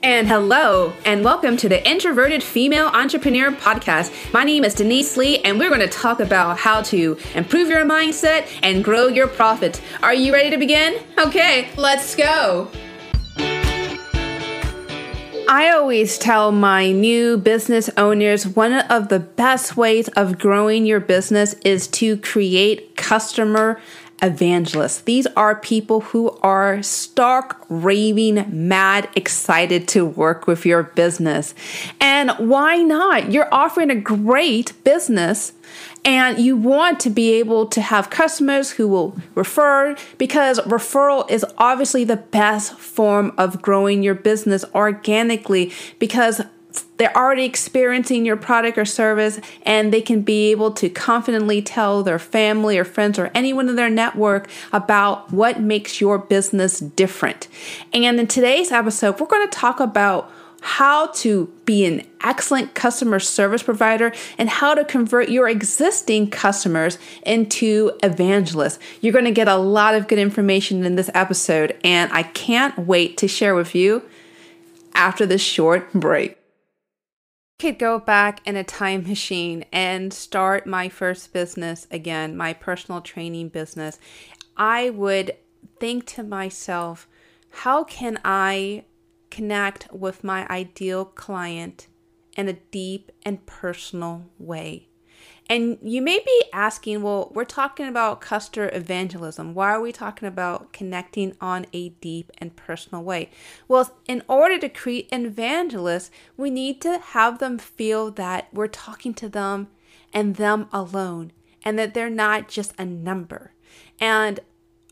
And hello, and welcome to the Introverted Female Entrepreneur Podcast. My name is Denise Lee, and we're going to talk about how to improve your mindset and grow your profits. Are you ready to begin? Okay, let's go. I always tell my new business owners one of the best ways of growing your business is to create customer evangelists. These are people who are stark, raving, mad, excited to work with your business. And why not? You're offering a great business and you want to be able to have customers who will refer because referral is obviously the best form of growing your business organically because they're already experiencing your product or service and they can be able to confidently tell their family or friends or anyone in their network about what makes your business different. And in today's episode, we're going to talk about how to be an excellent customer service provider and how to convert your existing customers into evangelists. You're going to get a lot of good information in this episode, and I can't wait to share with you after this short break could go back in a time machine and start my first business again, my personal training business, I would think to myself, how can I connect with my ideal client in a deep and personal way? And you may be asking, well, we're talking about customer evangelism. Why are we talking about connecting on a deep and personal way? Well, in order to create an evangelist, we need to have them feel that we're talking to them and them alone, and that they're not just a number. And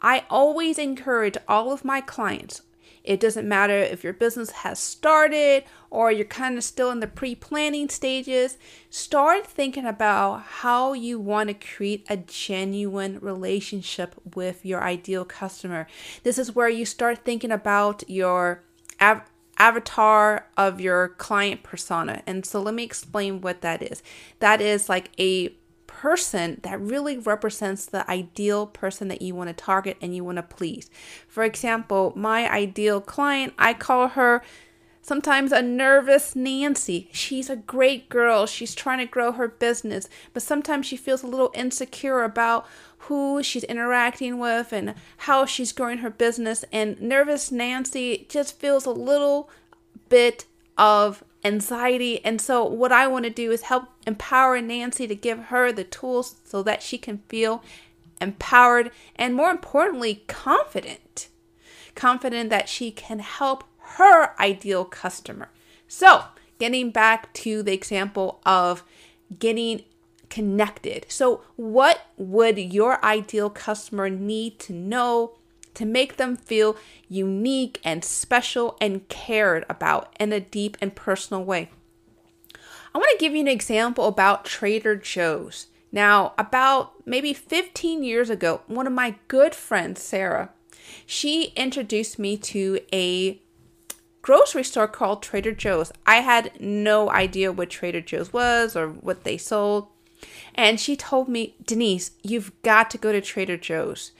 I always encourage all of my clients, it doesn't matter if your business has started or you're kind of still in the pre planning stages. Start thinking about how you want to create a genuine relationship with your ideal customer. This is where you start thinking about your av- avatar of your client persona. And so let me explain what that is. That is like a person that really represents the ideal person that you want to target and you want to please. For example, my ideal client, I call her sometimes a nervous Nancy. She's a great girl. She's trying to grow her business, but sometimes she feels a little insecure about who she's interacting with and how she's growing her business. And nervous Nancy just feels a little bit of anxiety. And so, what I want to do is help empower Nancy to give her the tools so that she can feel empowered and, more importantly, confident. Confident that she can help her ideal customer. So, getting back to the example of getting connected. So, what would your ideal customer need to know to make them feel unique and special and cared about in a deep and personal way. I want to give you an example about Trader Joe's. Now, about maybe 15 years ago, one of my good friends, Sarah, she introduced me to a grocery store called Trader Joe's. I had no idea what Trader Joe's was or what they sold. And she told me, Denise, you've got to go to Trader Joe's.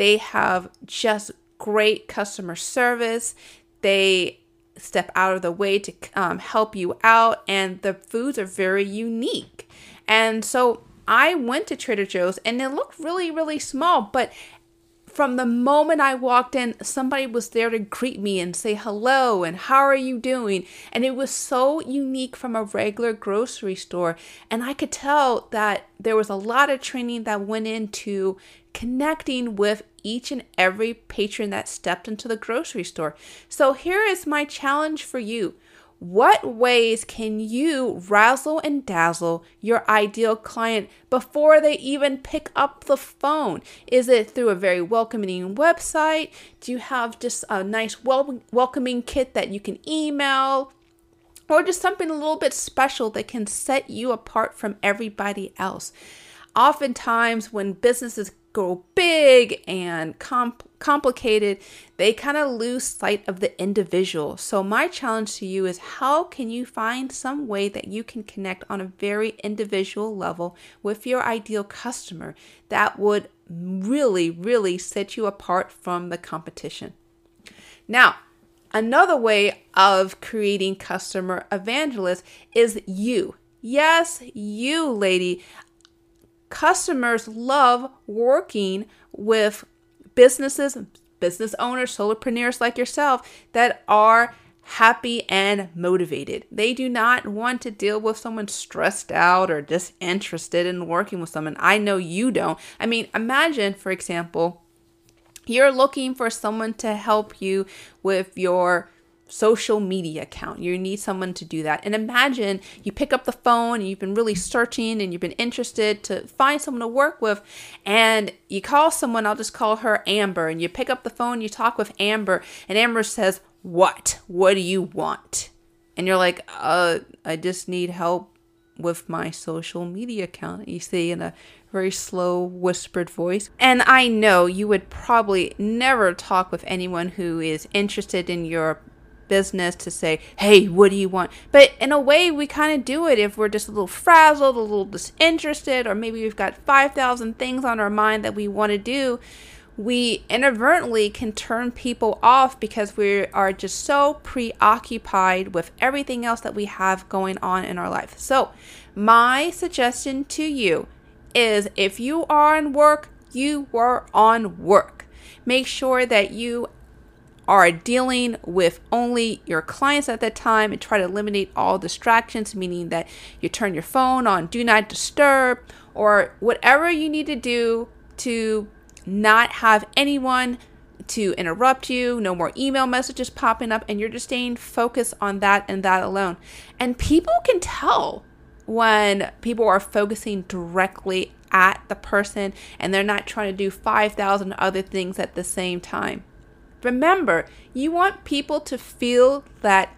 They have just great customer service. They step out of the way to um, help you out, and the foods are very unique. And so I went to Trader Joe's, and it looked really, really small, but from the moment I walked in, somebody was there to greet me and say hello and how are you doing? And it was so unique from a regular grocery store. And I could tell that there was a lot of training that went into connecting with each and every patron that stepped into the grocery store. So here is my challenge for you. What ways can you razzle and dazzle your ideal client before they even pick up the phone? Is it through a very welcoming website? Do you have just a nice wel- welcoming kit that you can email? Or just something a little bit special that can set you apart from everybody else? Oftentimes, when businesses go big and comp- complicated, they kind of lose sight of the individual. So, my challenge to you is how can you find some way that you can connect on a very individual level with your ideal customer that would really, really set you apart from the competition? Now, Another way of creating customer evangelists is you. Yes, you, lady. Customers love working with businesses, business owners, solopreneurs like yourself that are happy and motivated. They do not want to deal with someone stressed out or disinterested in working with someone. I know you don't. I mean, imagine, for example, you're looking for someone to help you with your social media account. You need someone to do that. And imagine you pick up the phone and you've been really searching and you've been interested to find someone to work with and you call someone, I'll just call her Amber, and you pick up the phone, you talk with Amber, and Amber says, "What? What do you want?" And you're like, "Uh, I just need help with my social media account." You say in a very slow, whispered voice. And I know you would probably never talk with anyone who is interested in your business to say, hey, what do you want? But in a way, we kind of do it if we're just a little frazzled, a little disinterested, or maybe we've got 5,000 things on our mind that we want to do. We inadvertently can turn people off because we are just so preoccupied with everything else that we have going on in our life. So, my suggestion to you is if you are on work, you are on work. Make sure that you are dealing with only your clients at that time and try to eliminate all distractions, meaning that you turn your phone on do not disturb or whatever you need to do to not have anyone to interrupt you, no more email messages popping up, and you're just staying focused on that and that alone. And people can tell when people are focusing directly at the person and they're not trying to do 5,000 other things at the same time. Remember, you want people to feel that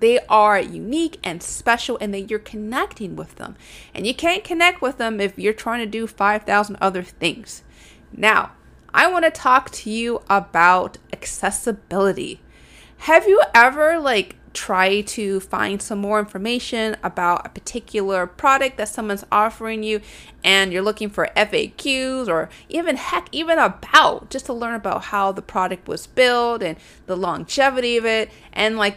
they are unique and special and that you're connecting with them. And you can't connect with them if you're trying to do 5,000 other things. Now, I want to talk to you about accessibility. Have you ever like try to find some more information about a particular product that someone's offering you and you're looking for FAQs or even heck even about just to learn about how the product was built and the longevity of it and like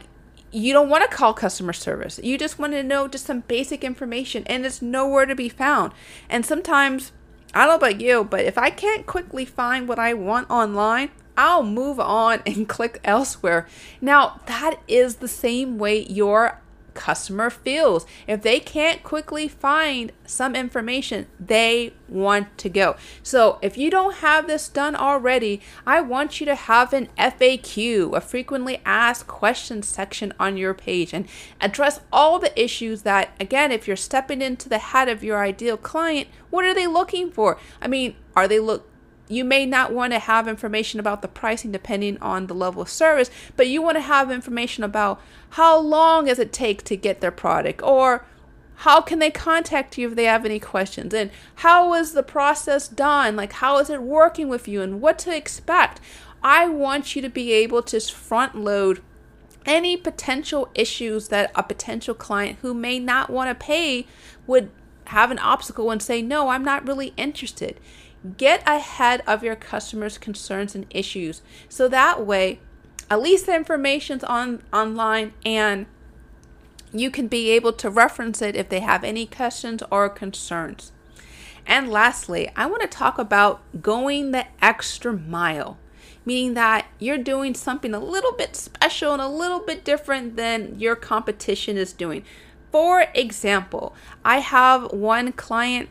you don't want to call customer service. You just want to know just some basic information and it's nowhere to be found. And sometimes I don't know about you, but if I can't quickly find what I want online, I'll move on and click elsewhere. Now, that is the same way your customer feels. If they can't quickly find some information, they want to go. So, if you don't have this done already, I want you to have an FAQ, a frequently asked questions section on your page and address all the issues that again, if you're stepping into the head of your ideal client, what are they looking for? I mean, are they look you may not want to have information about the pricing depending on the level of service, but you want to have information about how long does it take to get their product or how can they contact you if they have any questions and how is the process done? Like how is it working with you and what to expect? I want you to be able to front load any potential issues that a potential client who may not want to pay would have an obstacle and say no i'm not really interested Get ahead of your customers' concerns and issues. So that way, at least the information's on online and you can be able to reference it if they have any questions or concerns. And lastly, I want to talk about going the extra mile, meaning that you're doing something a little bit special and a little bit different than your competition is doing. For example, I have one client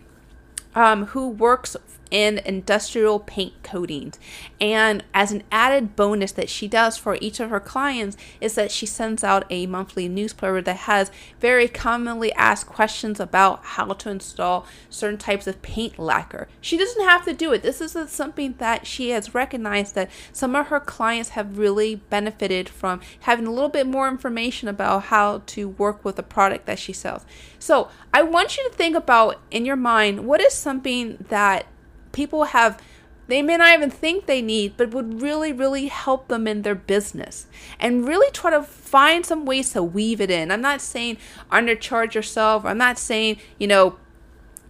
um, who works in industrial paint coatings. And as an added bonus that she does for each of her clients is that she sends out a monthly newsletter that has very commonly asked questions about how to install certain types of paint lacquer. She doesn't have to do it. This is something that she has recognized that some of her clients have really benefited from having a little bit more information about how to work with the product that she sells. So, I want you to think about in your mind what is something that people have they may not even think they need, but would really, really help them in their business. And really try to find some ways to weave it in. I'm not saying undercharge yourself. I'm not saying, you know,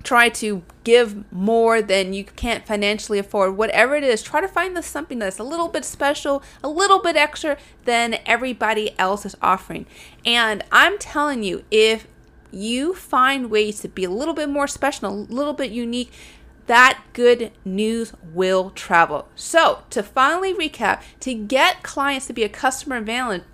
try to give more than you can't financially afford. Whatever it is, try to find the something that's a little bit special, a little bit extra than everybody else is offering. And I'm telling you, if you find ways to be a little bit more special, a little bit unique, that good news will travel. So, to finally recap, to get clients to be a customer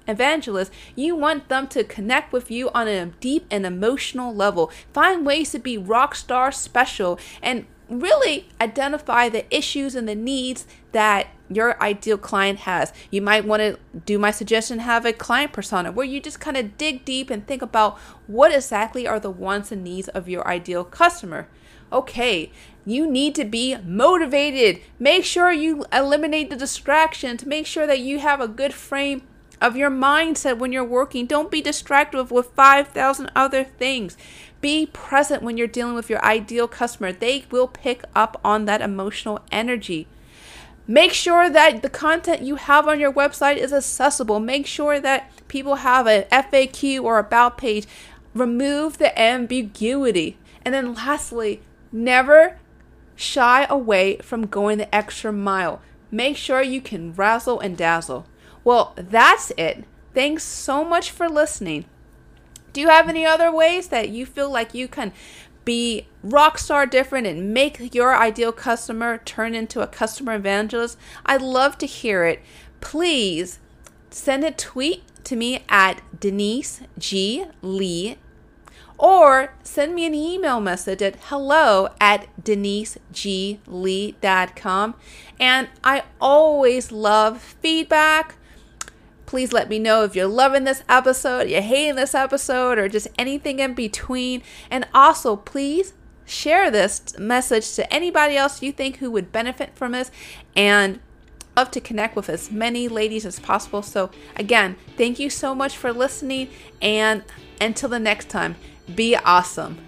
evangelist, you want them to connect with you on a deep and emotional level. Find ways to be rock star special and really identify the issues and the needs that your ideal client has. You might want to do my suggestion have a client persona where you just kind of dig deep and think about what exactly are the wants and needs of your ideal customer. Okay, you need to be motivated. Make sure you eliminate the distractions. Make sure that you have a good frame of your mindset when you're working. Don't be distracted with 5,000 other things. Be present when you're dealing with your ideal customer. They will pick up on that emotional energy. Make sure that the content you have on your website is accessible. Make sure that people have an FAQ or about page. Remove the ambiguity. And then lastly, never shy away from going the extra mile. Make sure you can razzle and dazzle. Well, that's it. Thanks so much for listening. Do you have any other ways that you feel like you can be rock star different and make your ideal customer turn into a customer evangelist? I'd love to hear it. Please send a tweet to me at Denise G. Lee or send me an email message at hello at deniseglee.com. And I always love feedback. Please let me know if you're loving this episode, you're hating this episode, or just anything in between. And also, please share this message to anybody else you think who would benefit from this. And love to connect with as many ladies as possible. So, again, thank you so much for listening. And until the next time, be awesome.